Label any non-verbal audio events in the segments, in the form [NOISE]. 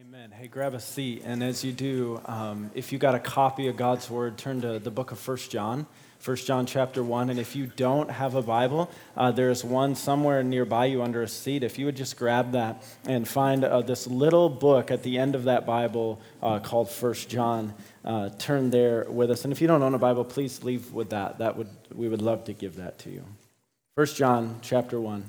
Amen. Hey, grab a seat. And as you do, um, if you got a copy of God's Word, turn to the book of First John. 1 John chapter 1. And if you don't have a Bible, uh, there's one somewhere nearby you under a seat. If you would just grab that and find uh, this little book at the end of that Bible uh, called 1 John, uh, turn there with us. And if you don't own a Bible, please leave with that. That would, we would love to give that to you. 1 John chapter 1.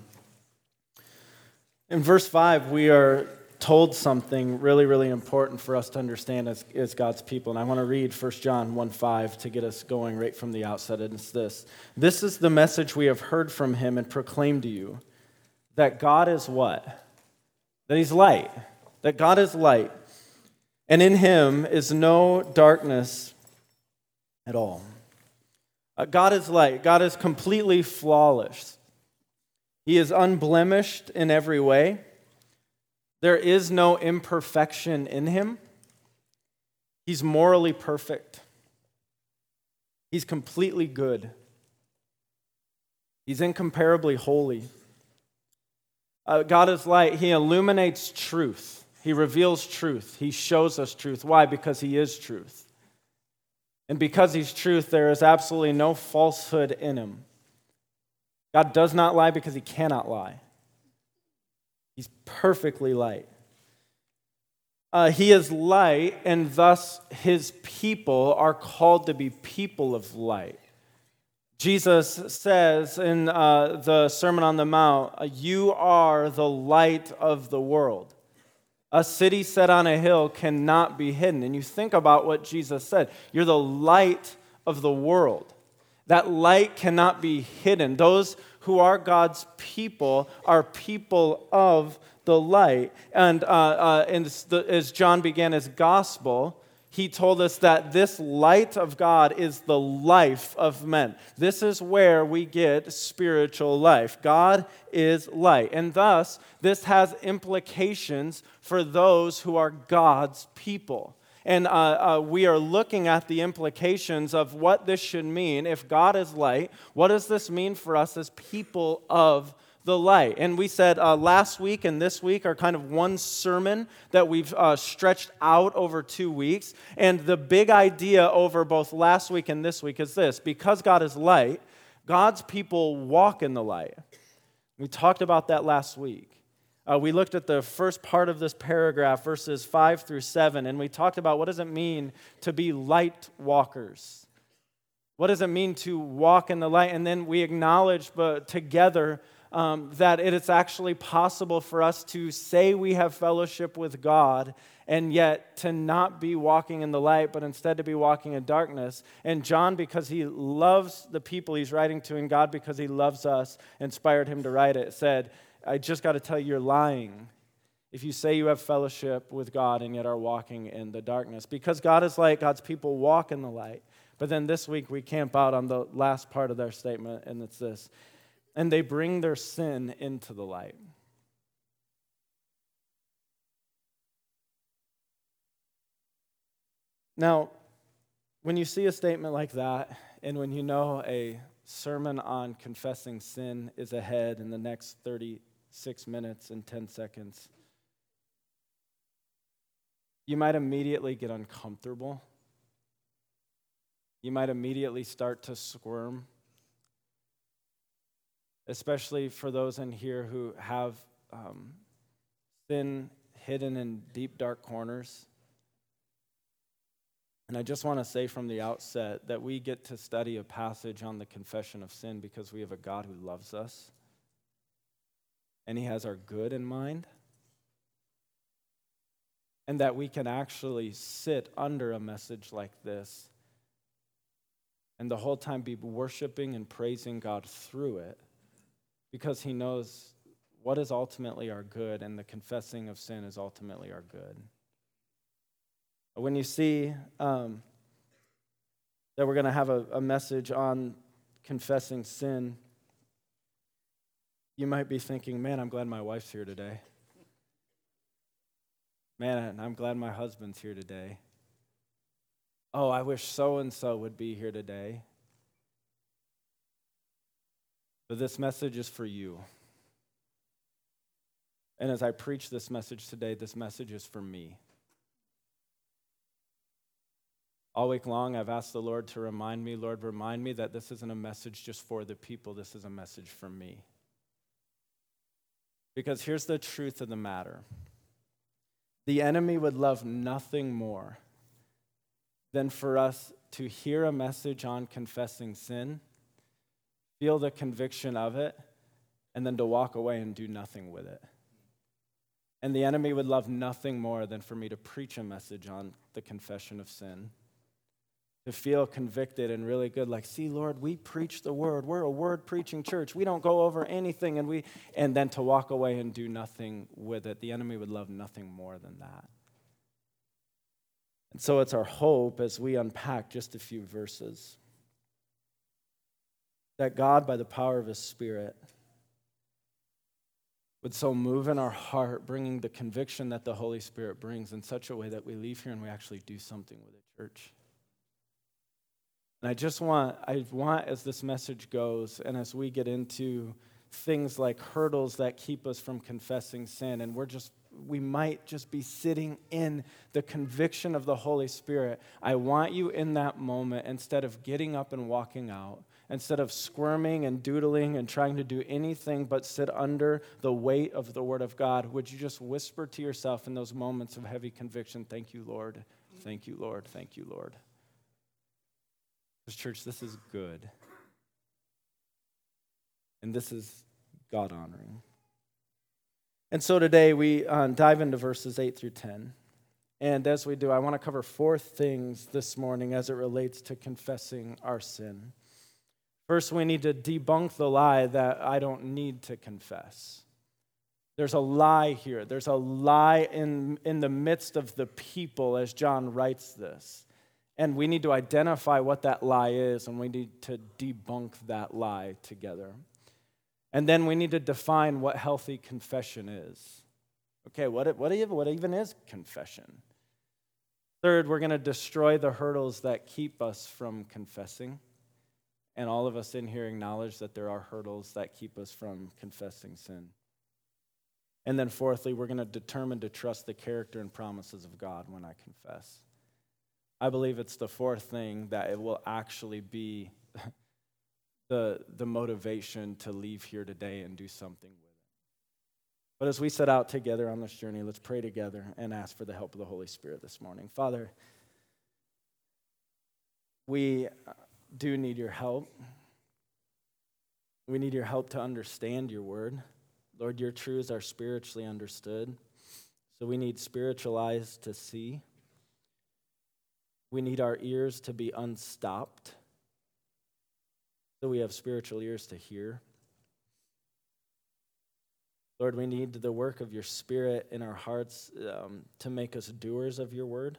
In verse 5, we are told something really, really important for us to understand as, as God's people. And I want to read 1 John 1 5 to get us going right from the outset. And it's this This is the message we have heard from him and proclaimed to you that God is what? That he's light. That God is light. And in him is no darkness at all. Uh, God is light. God is completely flawless. He is unblemished in every way. There is no imperfection in him. He's morally perfect. He's completely good. He's incomparably holy. Uh, God is light. He illuminates truth. He reveals truth. He shows us truth. Why? Because He is truth. And because He's truth, there is absolutely no falsehood in Him. God does not lie because He cannot lie. He's perfectly light. Uh, he is light, and thus his people are called to be people of light. Jesus says in uh, the Sermon on the Mount, You are the light of the world. A city set on a hill cannot be hidden. And you think about what Jesus said You're the light of the world. That light cannot be hidden. Those who are God's people are people of the light. And, uh, uh, and as John began his gospel, he told us that this light of God is the life of men. This is where we get spiritual life. God is light. And thus, this has implications for those who are God's people. And uh, uh, we are looking at the implications of what this should mean. If God is light, what does this mean for us as people of the light? And we said uh, last week and this week are kind of one sermon that we've uh, stretched out over two weeks. And the big idea over both last week and this week is this because God is light, God's people walk in the light. We talked about that last week. Uh, we looked at the first part of this paragraph, verses 5 through 7, and we talked about what does it mean to be light walkers? What does it mean to walk in the light? And then we acknowledged but together um, that it is actually possible for us to say we have fellowship with God and yet to not be walking in the light, but instead to be walking in darkness. And John, because he loves the people he's writing to, and God, because he loves us, inspired him to write it, said, I just got to tell you, you're lying if you say you have fellowship with God and yet are walking in the darkness. Because God is light, God's people walk in the light. But then this week we camp out on the last part of their statement, and it's this and they bring their sin into the light. Now, when you see a statement like that, and when you know a sermon on confessing sin is ahead in the next 30 six minutes and 10 seconds, you might immediately get uncomfortable. You might immediately start to squirm, especially for those in here who have um, sin hidden in deep, dark corners. And I just want to say from the outset that we get to study a passage on the confession of sin because we have a God who loves us and He has our good in mind. And that we can actually sit under a message like this and the whole time be worshiping and praising God through it because He knows what is ultimately our good, and the confessing of sin is ultimately our good. When you see um, that we're going to have a, a message on confessing sin, you might be thinking, man, I'm glad my wife's here today. Man, I'm glad my husband's here today. Oh, I wish so and so would be here today. But this message is for you. And as I preach this message today, this message is for me. All week long, I've asked the Lord to remind me, Lord, remind me that this isn't a message just for the people, this is a message for me. Because here's the truth of the matter the enemy would love nothing more than for us to hear a message on confessing sin, feel the conviction of it, and then to walk away and do nothing with it. And the enemy would love nothing more than for me to preach a message on the confession of sin. To feel convicted and really good, like, see, Lord, we preach the word. We're a word preaching church. We don't go over anything, and we and then to walk away and do nothing with it. The enemy would love nothing more than that. And so it's our hope as we unpack just a few verses that God, by the power of His Spirit, would so move in our heart, bringing the conviction that the Holy Spirit brings in such a way that we leave here and we actually do something with it, church. And I just want, I want as this message goes, and as we get into things like hurdles that keep us from confessing sin, and we're just we might just be sitting in the conviction of the Holy Spirit. I want you in that moment, instead of getting up and walking out, instead of squirming and doodling and trying to do anything but sit under the weight of the Word of God, would you just whisper to yourself in those moments of heavy conviction, Thank you, Lord. Thank you, Lord. Thank you, Lord. Church, this is good. And this is God honoring. And so today we uh, dive into verses 8 through 10. And as we do, I want to cover four things this morning as it relates to confessing our sin. First, we need to debunk the lie that I don't need to confess. There's a lie here. There's a lie in, in the midst of the people as John writes this. And we need to identify what that lie is, and we need to debunk that lie together. And then we need to define what healthy confession is. Okay, what, what, what even is confession? Third, we're going to destroy the hurdles that keep us from confessing. And all of us in here acknowledge that there are hurdles that keep us from confessing sin. And then, fourthly, we're going to determine to trust the character and promises of God when I confess. I believe it's the fourth thing that it will actually be [LAUGHS] the, the motivation to leave here today and do something with it. But as we set out together on this journey, let's pray together and ask for the help of the Holy Spirit this morning. Father, we do need your help. We need your help to understand your word. Lord, your truths are spiritually understood. So we need spiritual eyes to see. We need our ears to be unstopped so we have spiritual ears to hear. Lord, we need the work of your Spirit in our hearts um, to make us doers of your word,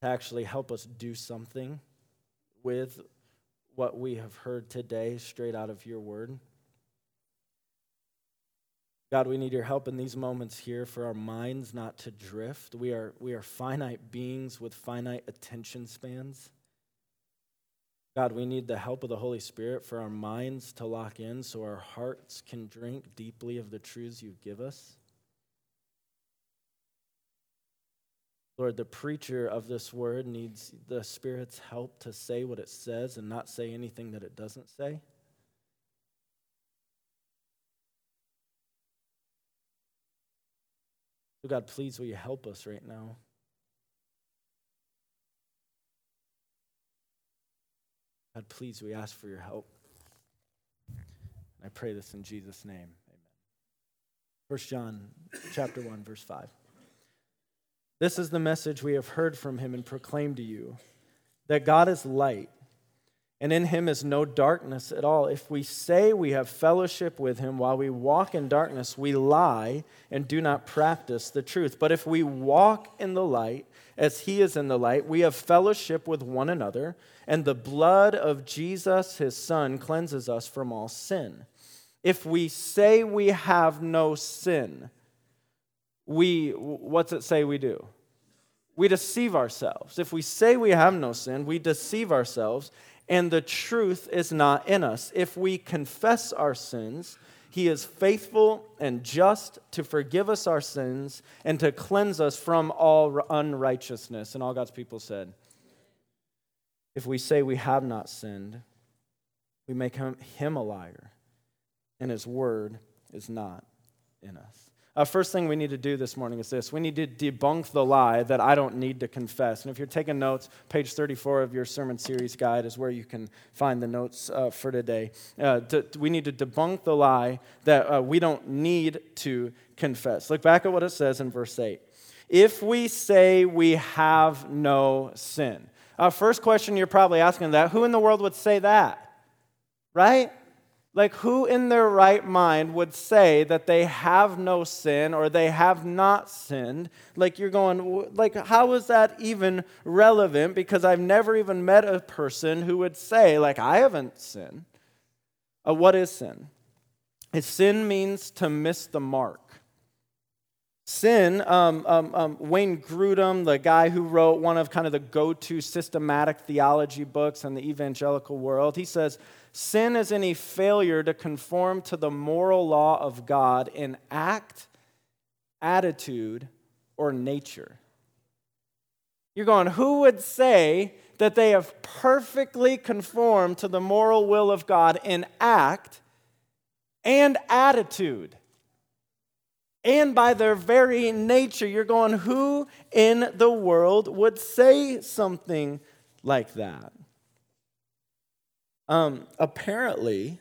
to actually help us do something with what we have heard today straight out of your word. God, we need your help in these moments here for our minds not to drift. We are, we are finite beings with finite attention spans. God, we need the help of the Holy Spirit for our minds to lock in so our hearts can drink deeply of the truths you give us. Lord, the preacher of this word needs the Spirit's help to say what it says and not say anything that it doesn't say. So, God, please will you help us right now? God, please, we ask for your help. I pray this in Jesus' name. Amen. 1 John chapter 1, verse 5. This is the message we have heard from him and proclaimed to you that God is light, and in him is no darkness at all. If we say we have fellowship with him while we walk in darkness, we lie and do not practice the truth. But if we walk in the light, as he is in the light, we have fellowship with one another, and the blood of Jesus, his son, cleanses us from all sin. If we say we have no sin, we, what's it say we do? We deceive ourselves. If we say we have no sin, we deceive ourselves, and the truth is not in us. If we confess our sins, He is faithful and just to forgive us our sins and to cleanse us from all unrighteousness. And all God's people said, If we say we have not sinned, we make him, him a liar, and his word is not in us. Uh, first thing we need to do this morning is this we need to debunk the lie that I don't need to confess. And if you're taking notes, page 34 of your sermon series guide is where you can find the notes uh, for today. Uh, to, we need to debunk the lie that uh, we don't need to confess. Look back at what it says in verse 8. If we say we have no sin. Uh, first question you're probably asking that who in the world would say that? Right? Like, who in their right mind would say that they have no sin or they have not sinned? Like, you're going, like, how is that even relevant? Because I've never even met a person who would say, like, I haven't sinned. Uh, what is sin? Sin means to miss the mark. Sin, um, um, um, Wayne Grudem, the guy who wrote one of kind of the go to systematic theology books in the evangelical world, he says, Sin is any failure to conform to the moral law of God in act, attitude, or nature. You're going, who would say that they have perfectly conformed to the moral will of God in act and attitude? And by their very nature, you're going, who in the world would say something like that? Um, apparently,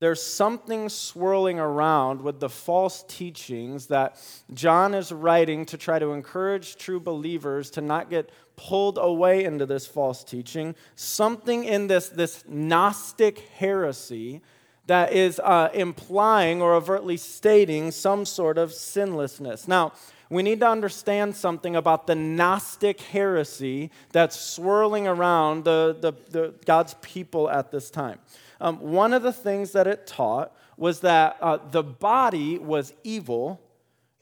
there's something swirling around with the false teachings that John is writing to try to encourage true believers to not get pulled away into this false teaching. Something in this, this Gnostic heresy that is uh, implying or overtly stating some sort of sinlessness. Now, we need to understand something about the Gnostic heresy that's swirling around the, the, the God's people at this time. Um, one of the things that it taught was that uh, the body was evil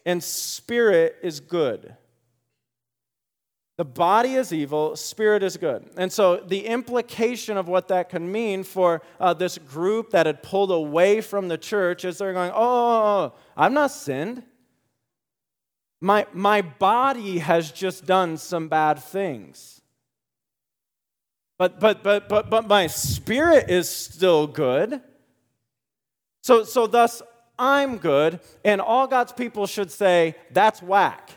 and spirit is good. The body is evil, spirit is good. And so, the implication of what that can mean for uh, this group that had pulled away from the church is they're going, oh, oh, oh I've not sinned. My, my body has just done some bad things. But, but, but, but, but my spirit is still good. So, so thus, I'm good, and all God's people should say, that's whack.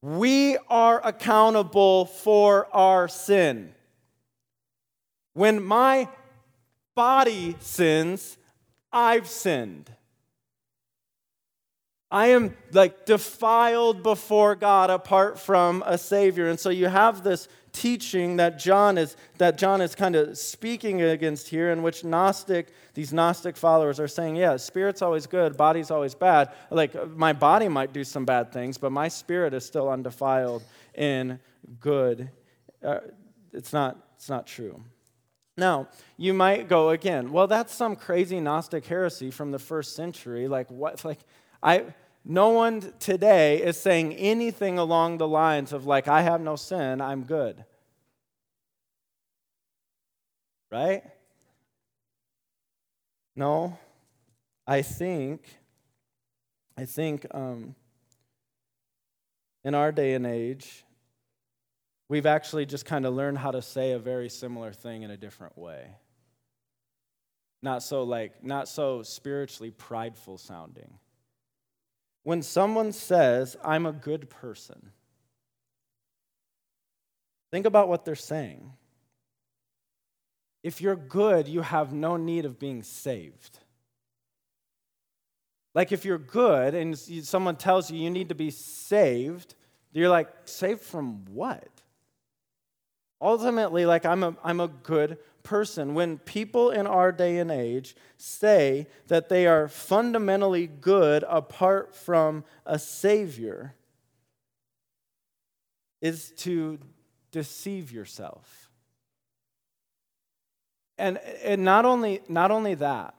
We are accountable for our sin. When my body sins, I've sinned. I am like defiled before God apart from a Savior. And so you have this teaching that John is that John is kind of speaking against here, in which Gnostic, these Gnostic followers are saying, yeah, spirit's always good, body's always bad. Like my body might do some bad things, but my spirit is still undefiled and good. Uh, it's not, it's not true. Now, you might go again, well, that's some crazy Gnostic heresy from the first century. Like, what? Like, I, no one today is saying anything along the lines of, like, I have no sin, I'm good. Right? No. I think, I think um, in our day and age, we've actually just kind of learned how to say a very similar thing in a different way. Not so like, not so spiritually prideful sounding when someone says, I'm a good person, think about what they're saying. If you're good, you have no need of being saved. Like if you're good and someone tells you you need to be saved, you're like, saved from what? Ultimately, like I'm a, I'm a good person, when people in our day and age say that they are fundamentally good apart from a Savior, is to deceive yourself. And, and not, only, not only that,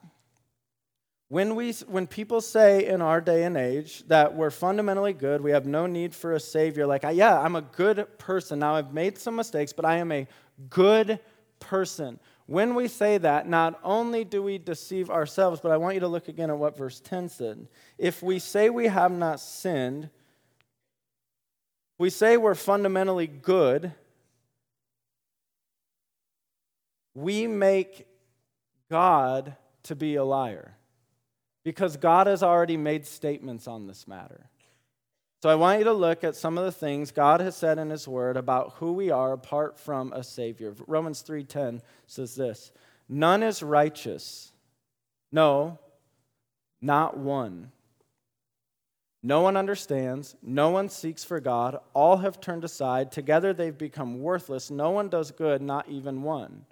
when, we, when people say in our day and age that we're fundamentally good, we have no need for a Savior, like, yeah, I'm a good person. Now I've made some mistakes, but I am a good person. when we say that, not only do we deceive ourselves, but I want you to look again at what verse 10 said. If we say we have not sinned, we say we're fundamentally good, we make God to be a liar because God has already made statements on this matter. So I want you to look at some of the things God has said in his word about who we are apart from a savior. Romans 3:10 says this, "None is righteous. No, not one. No one understands, no one seeks for God. All have turned aside, together they've become worthless. No one does good, not even one."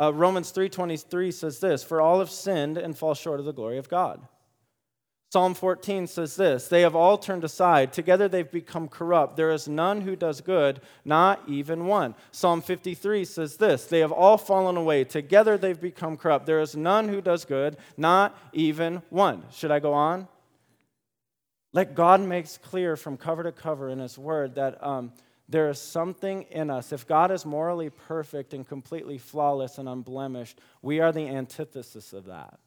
Uh, Romans 3:23 says this, "For all have sinned and fall short of the glory of God." Psalm 14 says this They have all turned aside. Together they've become corrupt. There is none who does good, not even one. Psalm 53 says this They have all fallen away. Together they've become corrupt. There is none who does good, not even one. Should I go on? Like God makes clear from cover to cover in His Word that um, there is something in us. If God is morally perfect and completely flawless and unblemished, we are the antithesis of that.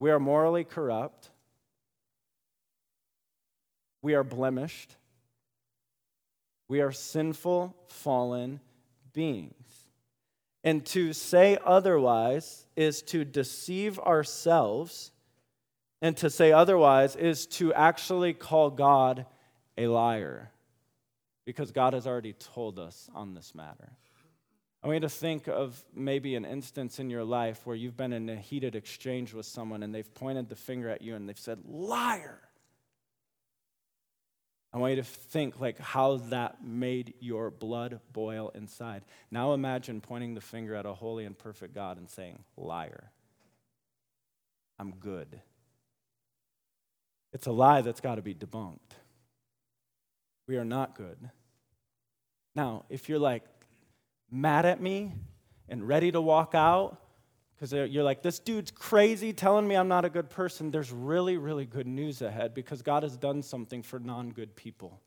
We are morally corrupt. We are blemished. We are sinful, fallen beings. And to say otherwise is to deceive ourselves, and to say otherwise is to actually call God a liar, because God has already told us on this matter. I want you to think of maybe an instance in your life where you've been in a heated exchange with someone and they've pointed the finger at you and they've said, liar. I want you to think like how that made your blood boil inside. Now imagine pointing the finger at a holy and perfect God and saying, liar. I'm good. It's a lie that's got to be debunked. We are not good. Now, if you're like, mad at me and ready to walk out because you're like, this dude's crazy telling me I'm not a good person, there's really, really good news ahead because God has done something for non good people.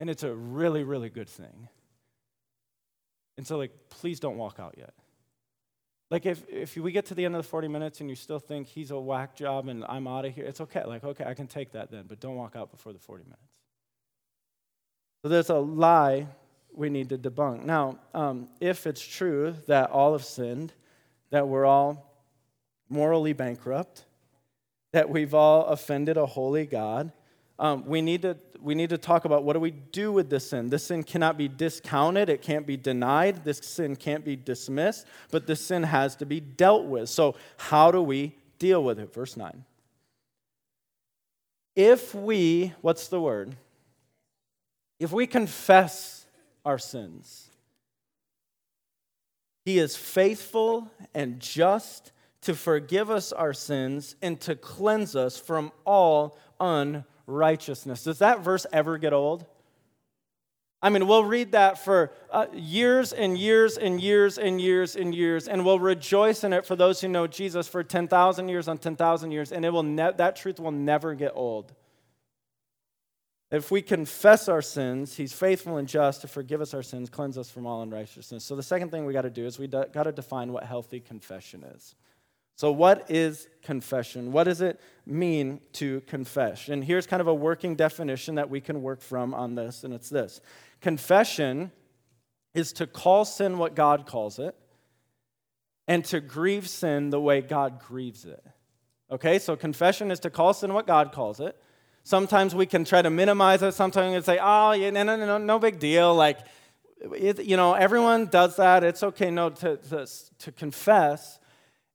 And it's a really, really good thing. And so, like, please don't walk out yet. Like, if, if we get to the end of the 40 minutes and you still think he's a whack job and I'm out of here, it's okay. Like, okay, I can take that then, but don't walk out before the 40 minutes. So, there's a lie we need to debunk. Now, um, if it's true that all have sinned, that we're all morally bankrupt, that we've all offended a holy God, um, we, need to, we need to talk about what do we do with this sin. This sin cannot be discounted, it can't be denied, this sin can't be dismissed, but this sin has to be dealt with. So, how do we deal with it? Verse 9. If we, what's the word? If we confess our sins. He is faithful and just to forgive us our sins and to cleanse us from all unrighteousness. Does that verse ever get old? I mean, we'll read that for uh, years and years and years and years and years, and we'll rejoice in it for those who know Jesus for 10,000 years on 10,000 years, and it will ne- that truth will never get old. If we confess our sins, he's faithful and just to forgive us our sins, cleanse us from all unrighteousness. So the second thing we got to do is we got to define what healthy confession is. So what is confession? What does it mean to confess? And here's kind of a working definition that we can work from on this, and it's this. Confession is to call sin what God calls it and to grieve sin the way God grieves it. Okay? So confession is to call sin what God calls it Sometimes we can try to minimize it. Sometimes we can say, oh, yeah, no, no, no, no big deal. Like, it, you know, everyone does that. It's okay. No, to, to, to confess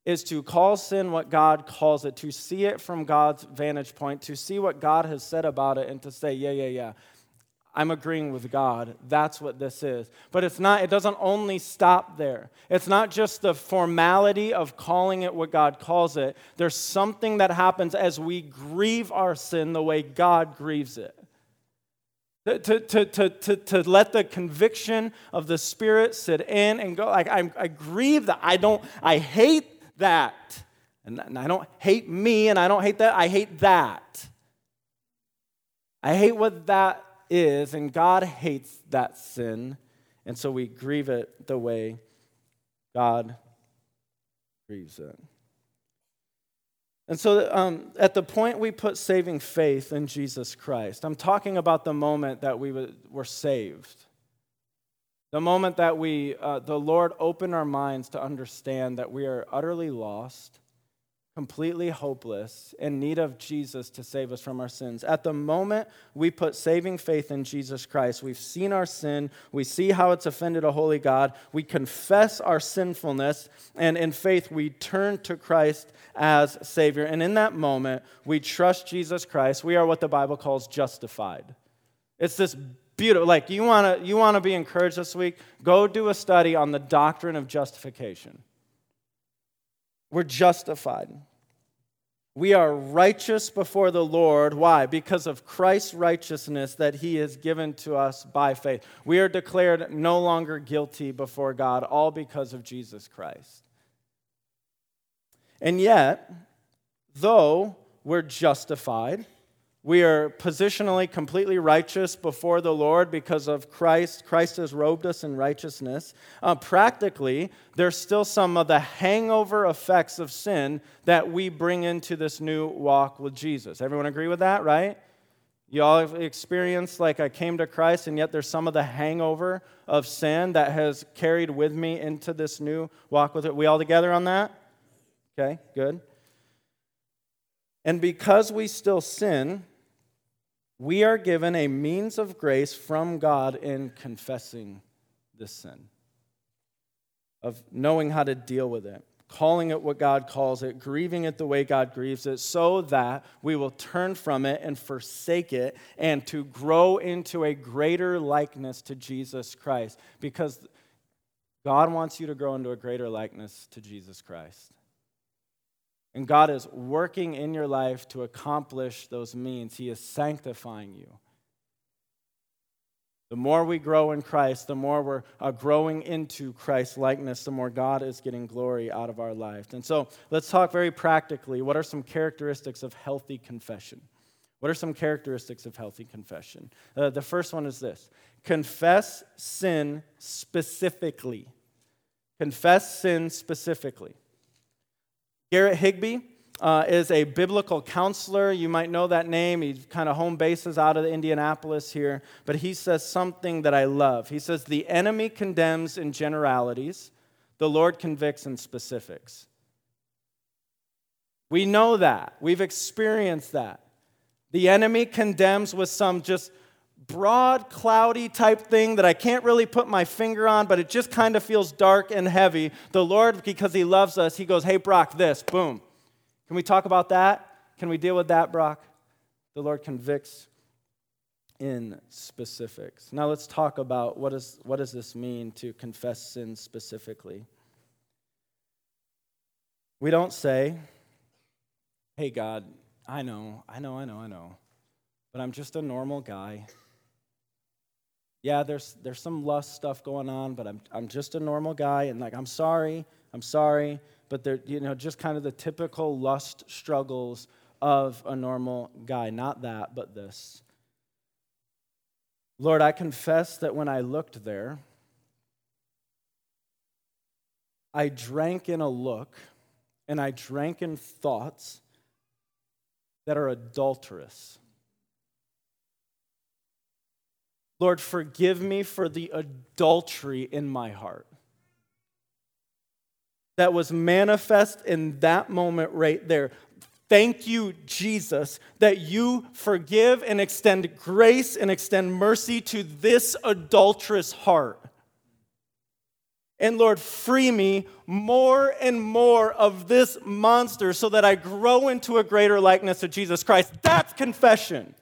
is to call sin what God calls it, to see it from God's vantage point, to see what God has said about it, and to say, yeah, yeah, yeah, I'm agreeing with God. That's what this is. But it's not, it doesn't only stop there. It's not just the formality of calling it what God calls it. There's something that happens as we grieve our sin the way God grieves it. To, to, to, to, to let the conviction of the Spirit sit in and go, like, I, I grieve that. I don't, I hate that. And, and I don't hate me and I don't hate that. I hate that. I hate what that is, and God hates that sin, And so we grieve it the way God grieves it. And so, um, at the point we put saving faith in Jesus Christ, I'm talking about the moment that we were saved. The moment that we, uh, the Lord opened our minds to understand that we are utterly lost, completely hopeless, in need of Jesus to save us from our sins. At the moment we put saving faith in Jesus Christ, we've seen our sin, we see how it's offended a holy God, we confess our sinfulness, and in faith we turn to Christ as Savior. And in that moment, we trust Jesus Christ. We are what the Bible calls justified. It's this beautiful, like you wanna, you wanna be encouraged this week? Go do a study on the doctrine of justification. We're justified. We are righteous before the Lord. Why? Because of Christ's righteousness that he has given to us by faith. We are declared no longer guilty before God, all because of Jesus Christ. And yet, though we're justified, we are positionally completely righteous before the Lord because of Christ. Christ has robed us in righteousness. Uh, practically, there's still some of the hangover effects of sin that we bring into this new walk with Jesus. Everyone agree with that, right? You all have experienced like I came to Christ, and yet there's some of the hangover of sin that has carried with me into this new walk with it. We all together on that? Okay, good. And because we still sin, we are given a means of grace from God in confessing this sin, of knowing how to deal with it, calling it what God calls it, grieving it the way God grieves it, so that we will turn from it and forsake it and to grow into a greater likeness to Jesus Christ. Because God wants you to grow into a greater likeness to Jesus Christ. And God is working in your life to accomplish those means. He is sanctifying you. The more we grow in Christ, the more we're uh, growing into Christ's likeness, the more God is getting glory out of our life. And so let's talk very practically. What are some characteristics of healthy confession? What are some characteristics of healthy confession? Uh, the first one is this confess sin specifically. Confess sin specifically. Garrett Higbee uh, is a biblical counselor. You might know that name. He kind of home bases out of Indianapolis here. But he says something that I love. He says, The enemy condemns in generalities, the Lord convicts in specifics. We know that. We've experienced that. The enemy condemns with some just broad, cloudy type thing that I can't really put my finger on, but it just kind of feels dark and heavy. The Lord, because He loves us, He goes, Hey, Brock, this, boom. Can we talk about that? Can we deal with that, Brock? The Lord convicts in specifics. Now let's talk about what, is, what does this mean to confess sin specifically. We don't say, Hey, God, I know, I know, I know, I know, but I'm just a normal guy yeah, there's, there's some lust stuff going on, but I'm, I'm just a normal guy. And like, I'm sorry, I'm sorry. But they're, you know, just kind of the typical lust struggles of a normal guy. Not that, but this. Lord, I confess that when I looked there, I drank in a look and I drank in thoughts that are adulterous. Lord, forgive me for the adultery in my heart that was manifest in that moment right there. Thank you, Jesus, that you forgive and extend grace and extend mercy to this adulterous heart. And Lord, free me more and more of this monster so that I grow into a greater likeness of Jesus Christ. That's confession.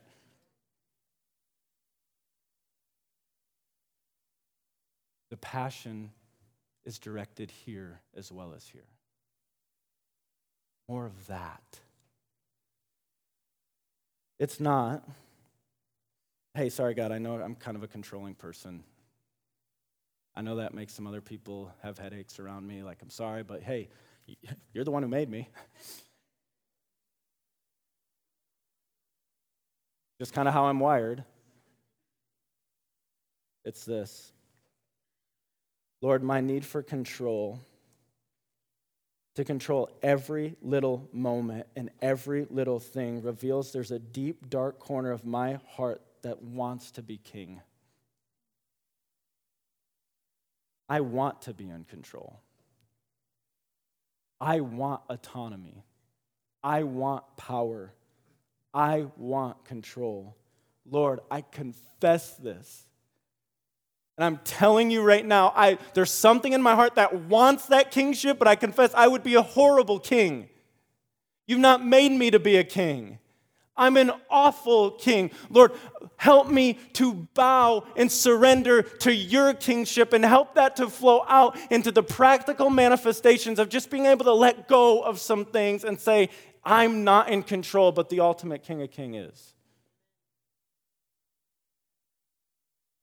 The passion is directed here as well as here. More of that. It's not, hey, sorry, God, I know I'm kind of a controlling person. I know that makes some other people have headaches around me. Like, I'm sorry, but hey, [LAUGHS] you're the one who made me. [LAUGHS] Just kind of how I'm wired. It's this Lord, my need for control, to control every little moment and every little thing, reveals there's a deep, dark corner of my heart that wants to be king. I want to be in control. I want autonomy. I want power. I want control. Lord, I confess this. And I'm telling you right now, I, there's something in my heart that wants that kingship, but I confess I would be a horrible king. You've not made me to be a king. I'm an awful king. Lord, help me to bow and surrender to your kingship and help that to flow out into the practical manifestations of just being able to let go of some things and say, I'm not in control, but the ultimate king of king is.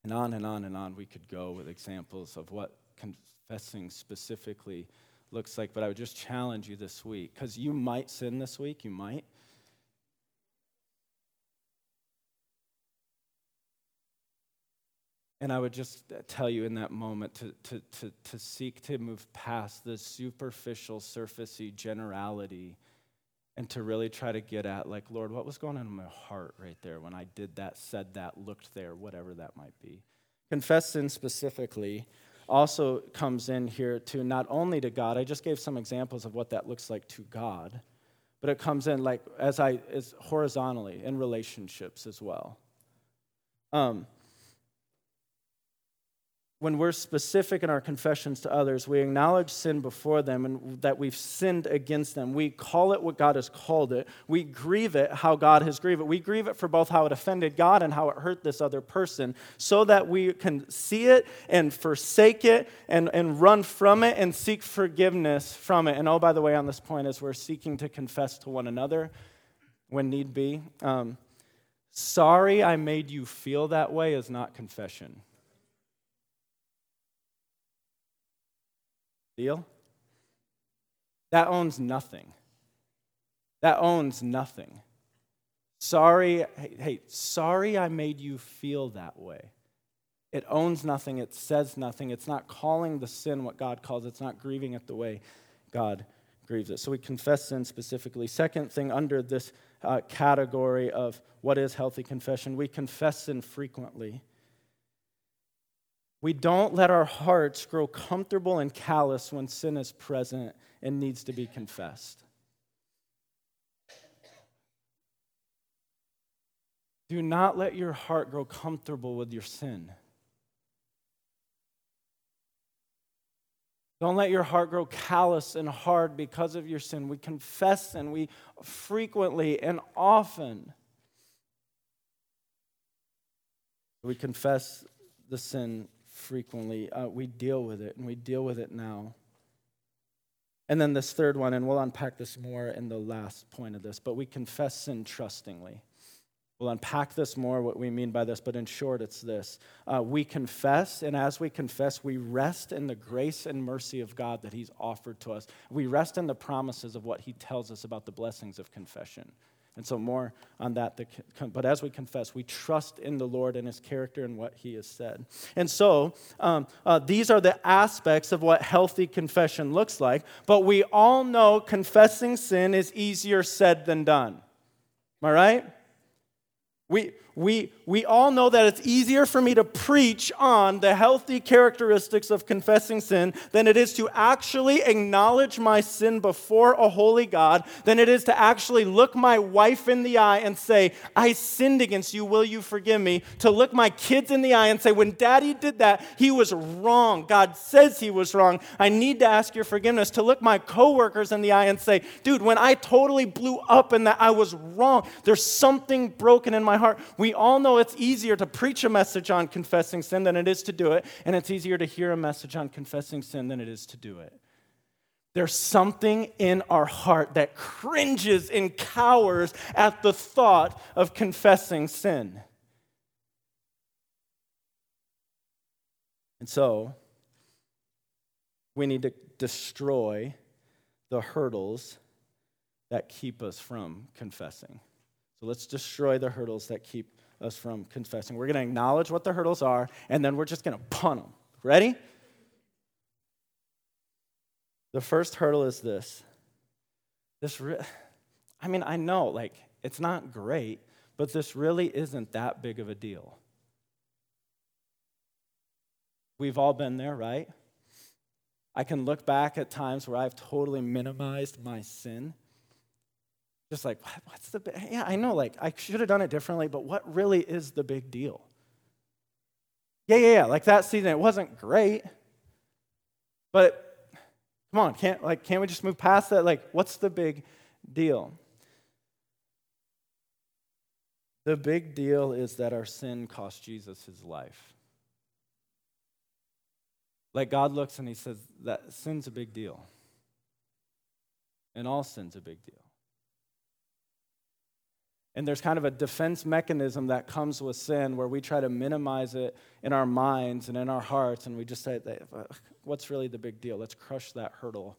And on and on and on we could go with examples of what confessing specifically looks like. But I would just challenge you this week, because you might sin this week, you might. And I would just uh, tell you in that moment to, to, to, to seek to move past the superficial, surfacey generality and to really try to get at, like, Lord, what was going on in my heart right there when I did that, said that, looked there, whatever that might be. Confess sin specifically also comes in here to not only to God, I just gave some examples of what that looks like to God, but it comes in like as I as horizontally in relationships as well. Um, when we're specific in our confessions to others, we acknowledge sin before them and that we've sinned against them. We call it what God has called it. We grieve it how God has grieved it. We grieve it for both how it offended God and how it hurt this other person, so that we can see it and forsake it and, and run from it and seek forgiveness from it. And oh, by the way, on this point, as we're seeking to confess to one another when need be, um, sorry I made you feel that way is not confession. Deal? That owns nothing. That owns nothing. Sorry, hey, hey, sorry I made you feel that way. It owns nothing, it says nothing. It's not calling the sin what God calls it, it's not grieving it the way God grieves it. So we confess sin specifically. Second thing under this uh, category of what is healthy confession, we confess sin frequently. We don't let our hearts grow comfortable and callous when sin is present and needs to be confessed. Do not let your heart grow comfortable with your sin. Don't let your heart grow callous and hard because of your sin. We confess and we frequently and often. We confess the sin frequently. Uh, we deal with it, and we deal with it now. And then this third one, and we'll unpack this more in the last point of this, but we confess sin trustingly. We'll unpack this more, what we mean by this, but in short, it's this. Uh, we confess, and as we confess, we rest in the grace and mercy of God that He's offered to us. We rest in the promises of what He tells us about the blessings of confession. And so, more on that. But as we confess, we trust in the Lord and his character and what he has said. And so, um, uh, these are the aspects of what healthy confession looks like. But we all know confessing sin is easier said than done. Am I right? We, we, we all know that it's easier for me to preach on the healthy characteristics of confessing sin than it is to actually acknowledge my sin before a holy God, than it is to actually look my wife in the eye and say, I sinned against you, will you forgive me? To look my kids in the eye and say, when daddy did that, he was wrong. God says he was wrong. I need to ask your forgiveness. To look my coworkers in the eye and say, dude, when I totally blew up and that I was wrong, there's something broken in my heart. We we all know it's easier to preach a message on confessing sin than it is to do it, and it's easier to hear a message on confessing sin than it is to do it. There's something in our heart that cringes and cowers at the thought of confessing sin. And so, we need to destroy the hurdles that keep us from confessing. So let's destroy the hurdles that keep us from confessing. We're going to acknowledge what the hurdles are, and then we're just going to punt them. Ready? The first hurdle is this. This, re- I mean, I know, like, it's not great, but this really isn't that big of a deal. We've all been there, right? I can look back at times where I've totally minimized my sin. Just like, what's the, yeah, I know, like, I should have done it differently, but what really is the big deal? Yeah, yeah, yeah, like that season, it wasn't great, but come on, can't, like, can't we just move past that? Like, what's the big deal? The big deal is that our sin cost Jesus his life. Like God looks and he says that sin's a big deal. And all sin's a big deal. And there's kind of a defense mechanism that comes with sin where we try to minimize it in our minds and in our hearts, and we just say, What's really the big deal? Let's crush that hurdle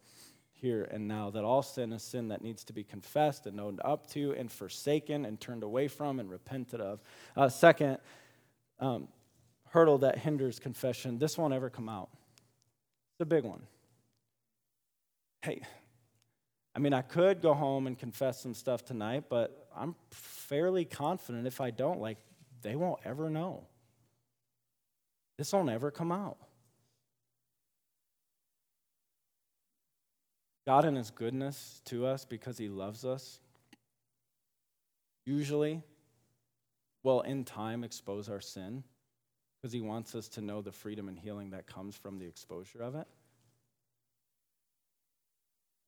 here and now that all sin is sin that needs to be confessed and known up to and forsaken and turned away from and repented of. Uh, second, um, hurdle that hinders confession this won't ever come out. It's a big one. Hey, I mean, I could go home and confess some stuff tonight, but I'm fairly confident if I don't, like, they won't ever know. This won't ever come out. God, in His goodness to us, because He loves us, usually will, in time, expose our sin because He wants us to know the freedom and healing that comes from the exposure of it.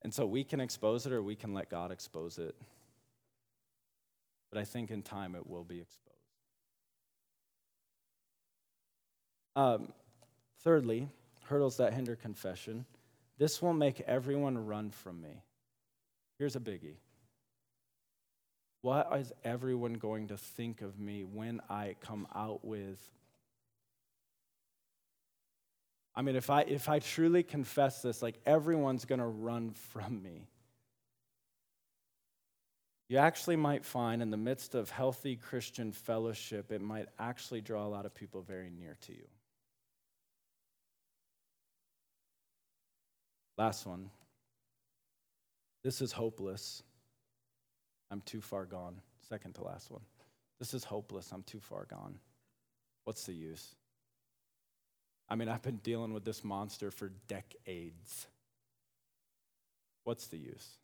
And so we can expose it or we can let God expose it. But I think in time it will be exposed. Um, thirdly, hurdles that hinder confession. This will make everyone run from me. Here's a biggie. What is everyone going to think of me when I come out with? I mean, if I, if I truly confess this, like everyone's going to run [LAUGHS] from me. You actually might find in the midst of healthy Christian fellowship, it might actually draw a lot of people very near to you. Last one. This is hopeless. I'm too far gone. Second to last one. This is hopeless. I'm too far gone. What's the use? I mean, I've been dealing with this monster for decades. What's the use?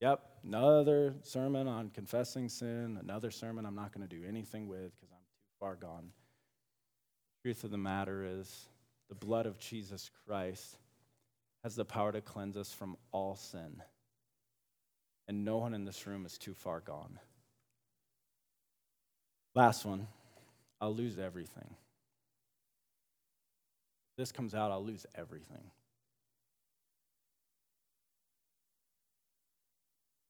Yep, another sermon on confessing sin, another sermon I'm not going to do anything with because I'm too far gone. Truth of the matter is, the blood of Jesus Christ has the power to cleanse us from all sin. And no one in this room is too far gone. Last one I'll lose everything. This comes out, I'll lose everything.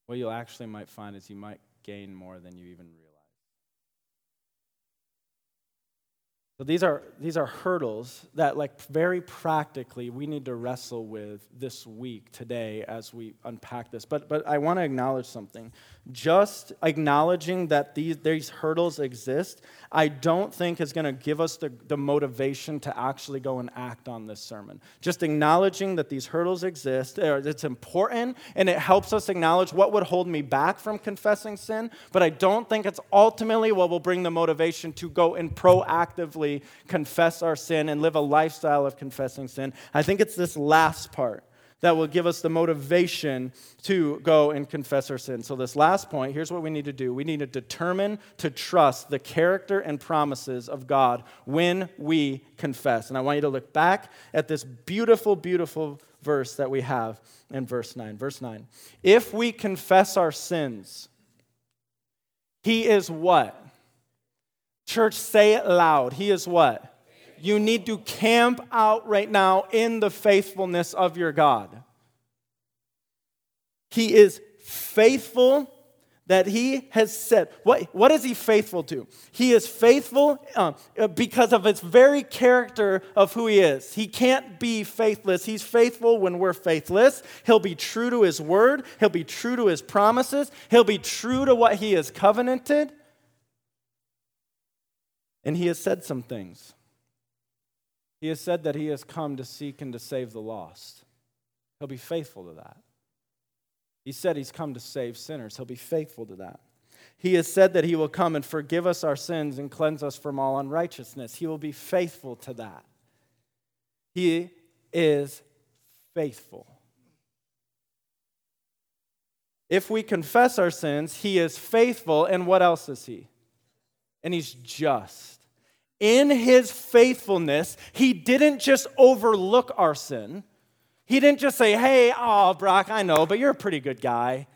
What you'll actually might find is you might gain more than you even realize. So these are, these are hurdles that, like, very practically we need to wrestle with this week, today, as we unpack this. But, but I want to acknowledge something. Just acknowledging that these, these hurdles exist, I don't think is going to give us the, the motivation to actually go and act on this sermon. Just acknowledging that these hurdles exist, uh, it's important, and it helps us acknowledge what would hold me back from confessing sin. But I don't think it's ultimately what will bring the motivation to go and proactively confess our sin and live a lifestyle of confessing sin. I think it's this last part that will give us the motivation to go and confess our sin. So, this last point here's what we need to do we need to determine to trust the character and promises of God when we confess. And I want you to look back at this beautiful, beautiful verse that we have in verse 9. Verse 9. If we confess our sins, He is what? Church, say it loud. He is what? You need to camp out right now in the faithfulness of your God. He is faithful that he has said. What, what is he faithful to? He is faithful uh, because of his very character of who he is. He can't be faithless. He's faithful when we're faithless. He'll be true to his word, he'll be true to his promises, he'll be true to what he has covenanted. And he has said some things. He has said that he has come to seek and to save the lost. He'll be faithful to that. He said he's come to save sinners. He'll be faithful to that. He has said that he will come and forgive us our sins and cleanse us from all unrighteousness. He will be faithful to that. He is faithful. If we confess our sins, he is faithful. And what else is he? And he's just. In his faithfulness, he didn't just overlook our sin. He didn't just say, hey, oh, Brock, I know, but you're a pretty good guy.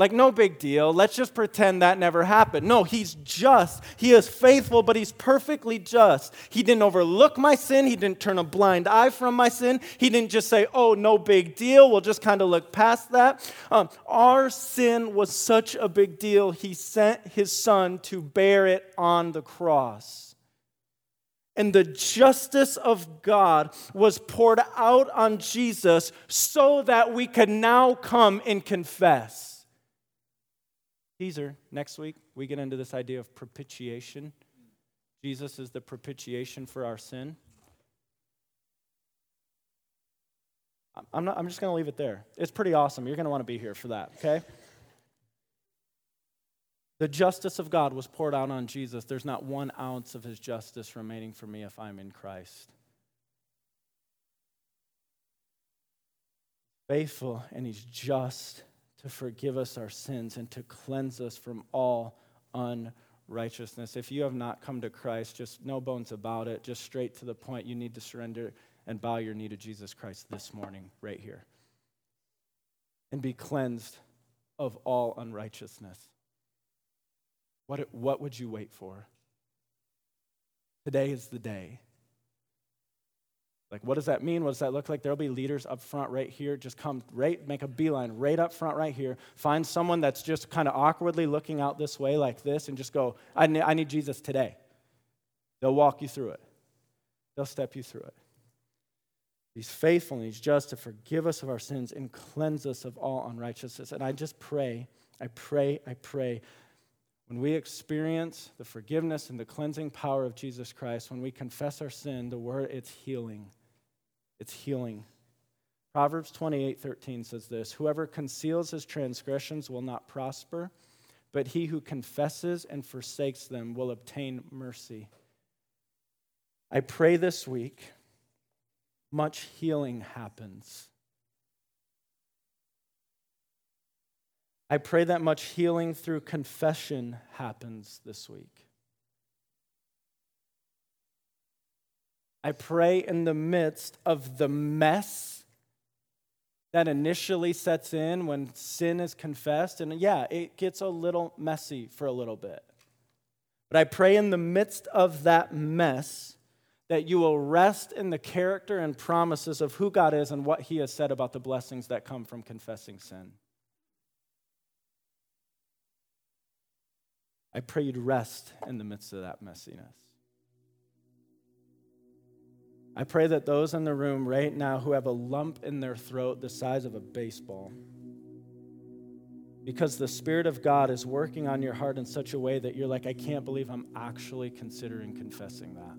Like, no big deal. Let's just pretend that never happened. No, he's just. He is faithful, but he's perfectly just. He didn't overlook my sin. He didn't turn a blind eye from my sin. He didn't just say, oh, no big deal. We'll just kind of look past that. Um, our sin was such a big deal, he sent his son to bear it on the cross. And the justice of God was poured out on Jesus so that we could now come and confess. Teaser, next week, we get into this idea of propitiation. Jesus is the propitiation for our sin. I'm, not, I'm just going to leave it there. It's pretty awesome. You're going to want to be here for that, okay? The justice of God was poured out on Jesus. There's not one ounce of his justice remaining for me if I'm in Christ. Faithful and he's just to forgive us our sins and to cleanse us from all unrighteousness. If you have not come to Christ, just no bones about it, just straight to the point, you need to surrender and bow your knee to Jesus Christ this morning, right here. And be cleansed of all unrighteousness. What, what would you wait for? Today is the day. Like, what does that mean? What does that look like? There'll be leaders up front right here. Just come right, make a beeline right up front right here. Find someone that's just kind of awkwardly looking out this way like this and just go, I need, I need Jesus today. They'll walk you through it, they'll step you through it. He's faithful and he's just to forgive us of our sins and cleanse us of all unrighteousness. And I just pray, I pray, I pray when we experience the forgiveness and the cleansing power of Jesus Christ, when we confess our sin, the word it's healing. It's healing. Proverbs 28 13 says this Whoever conceals his transgressions will not prosper, but he who confesses and forsakes them will obtain mercy. I pray this week much healing happens. I pray that much healing through confession happens this week. I pray in the midst of the mess that initially sets in when sin is confessed. And yeah, it gets a little messy for a little bit. But I pray in the midst of that mess that you will rest in the character and promises of who God is and what He has said about the blessings that come from confessing sin. I pray you'd rest in the midst of that messiness. I pray that those in the room right now who have a lump in their throat the size of a baseball, because the Spirit of God is working on your heart in such a way that you're like, I can't believe I'm actually considering confessing that.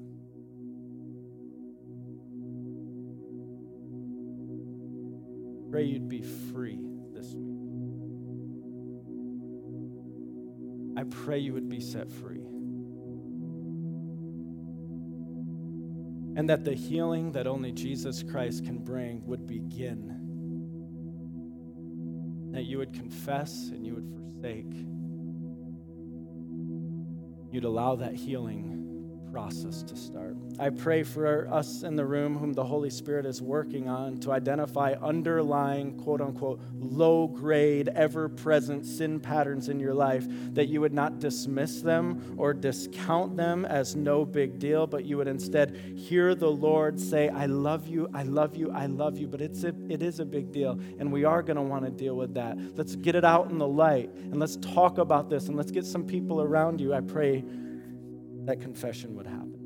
Pray you'd be free this week. I pray you would be set free. And that the healing that only Jesus Christ can bring would begin. That you would confess and you would forsake. You'd allow that healing process to start. I pray for us in the room whom the Holy Spirit is working on to identify underlying, quote unquote, low grade, ever present sin patterns in your life, that you would not dismiss them or discount them as no big deal, but you would instead hear the Lord say, I love you, I love you, I love you. But it's a, it is a big deal, and we are going to want to deal with that. Let's get it out in the light, and let's talk about this, and let's get some people around you. I pray that confession would happen.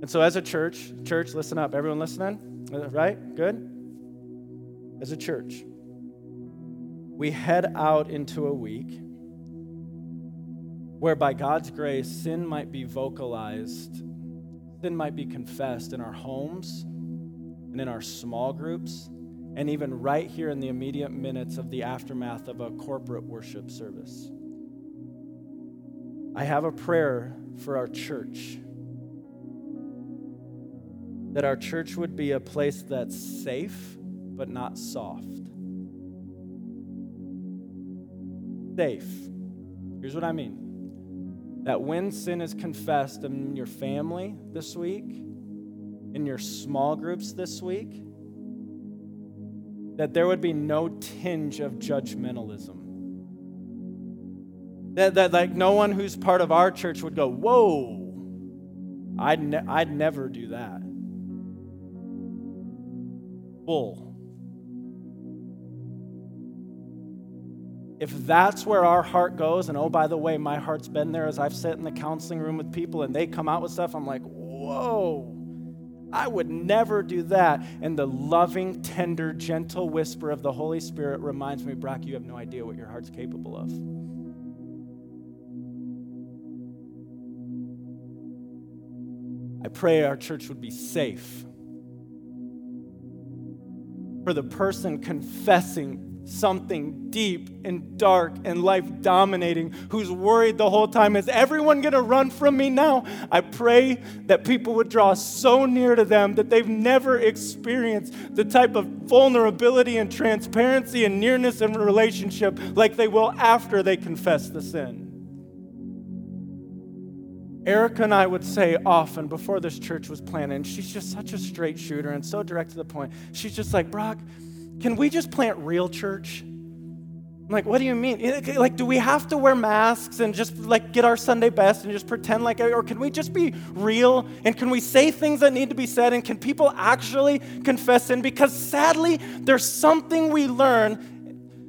And so, as a church, church, listen up. Everyone listening? Right? Good? As a church, we head out into a week where, by God's grace, sin might be vocalized, sin might be confessed in our homes and in our small groups and even right here in the immediate minutes of the aftermath of a corporate worship service. I have a prayer for our church that our church would be a place that's safe but not soft. Safe. Here's what I mean that when sin is confessed in your family this week, in your small groups this week, that there would be no tinge of judgmentalism. That, that like no one who's part of our church would go, whoa, I'd, ne- I'd never do that. Bull. If that's where our heart goes, and oh, by the way, my heart's been there as I've sat in the counseling room with people and they come out with stuff, I'm like, whoa. I would never do that. And the loving, tender, gentle whisper of the Holy Spirit reminds me, Brock, you have no idea what your heart's capable of. I pray our church would be safe. For the person confessing something deep and dark and life dominating who's worried the whole time is everyone going to run from me now? I pray that people would draw so near to them that they've never experienced the type of vulnerability and transparency and nearness in relationship like they will after they confess the sin Erica and I would say often before this church was planted, and she's just such a straight shooter and so direct to the point. She's just like, Brock, can we just plant real church? I'm like, what do you mean? Like, do we have to wear masks and just like get our Sunday best and just pretend like, or can we just be real? And can we say things that need to be said? And can people actually confess sin? Because sadly, there's something we learn.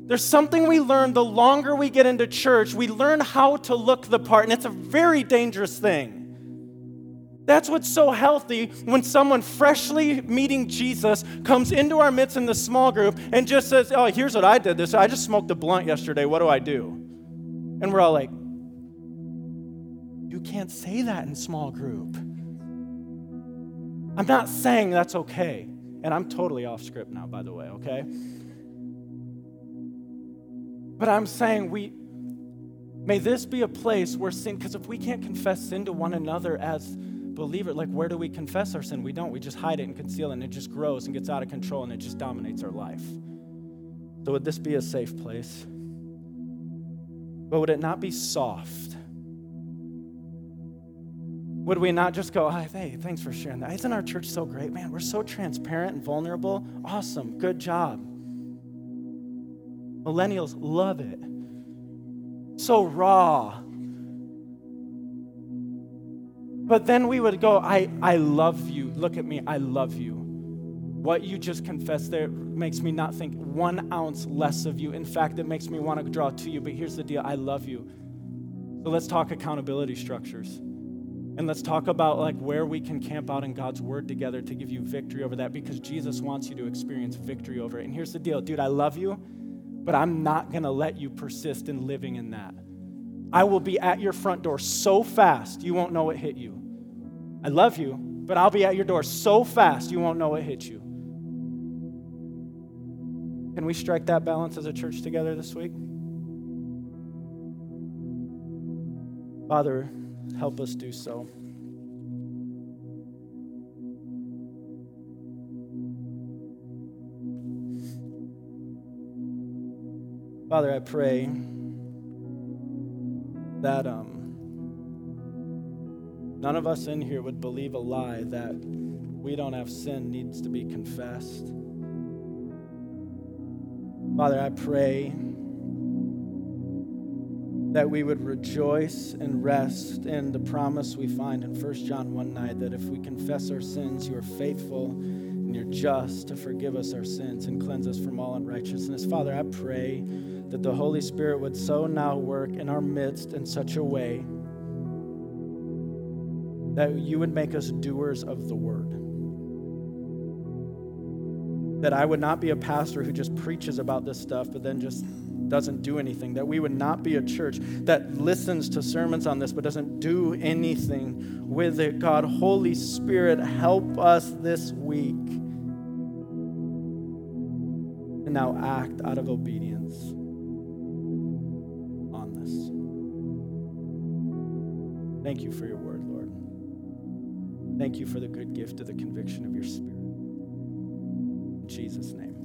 There's something we learn the longer we get into church. We learn how to look the part, and it's a very dangerous thing. That's what's so healthy when someone freshly meeting Jesus comes into our midst in the small group and just says, Oh, here's what I did this. I just smoked a blunt yesterday. What do I do? And we're all like, You can't say that in small group. I'm not saying that's okay. And I'm totally off script now, by the way, okay? But I'm saying we may this be a place where sin, because if we can't confess sin to one another as believer, like where do we confess our sin? We don't. We just hide it and conceal it, and it just grows and gets out of control, and it just dominates our life. So, would this be a safe place? But would it not be soft? Would we not just go, hey, thanks for sharing that? Isn't our church so great? Man, we're so transparent and vulnerable. Awesome. Good job. Millennials love it. So raw, but then we would go, I, I love you. Look at me. I love you. What you just confessed there makes me not think one ounce less of you. In fact, it makes me want to draw to you. But here's the deal I love you. So let's talk accountability structures. And let's talk about like where we can camp out in God's word together to give you victory over that because Jesus wants you to experience victory over it. And here's the deal, dude, I love you, but I'm not going to let you persist in living in that. I will be at your front door so fast you won't know it hit you. I love you, but I'll be at your door so fast you won't know it hit you. Can we strike that balance as a church together this week? Father, help us do so. Father, I pray that um, none of us in here would believe a lie that we don't have sin needs to be confessed. Father, I pray that we would rejoice and rest in the promise we find in 1 John 1 9 that if we confess our sins, you are faithful and you're just to forgive us our sins and cleanse us from all unrighteousness. Father, I pray that the Holy Spirit would so now work in our midst in such a way that you would make us doers of the word. That I would not be a pastor who just preaches about this stuff but then just doesn't do anything. That we would not be a church that listens to sermons on this but doesn't do anything with it. God, Holy Spirit, help us this week and now act out of obedience Thank you for your word, Lord. Thank you for the good gift of the conviction of your spirit. In Jesus' name.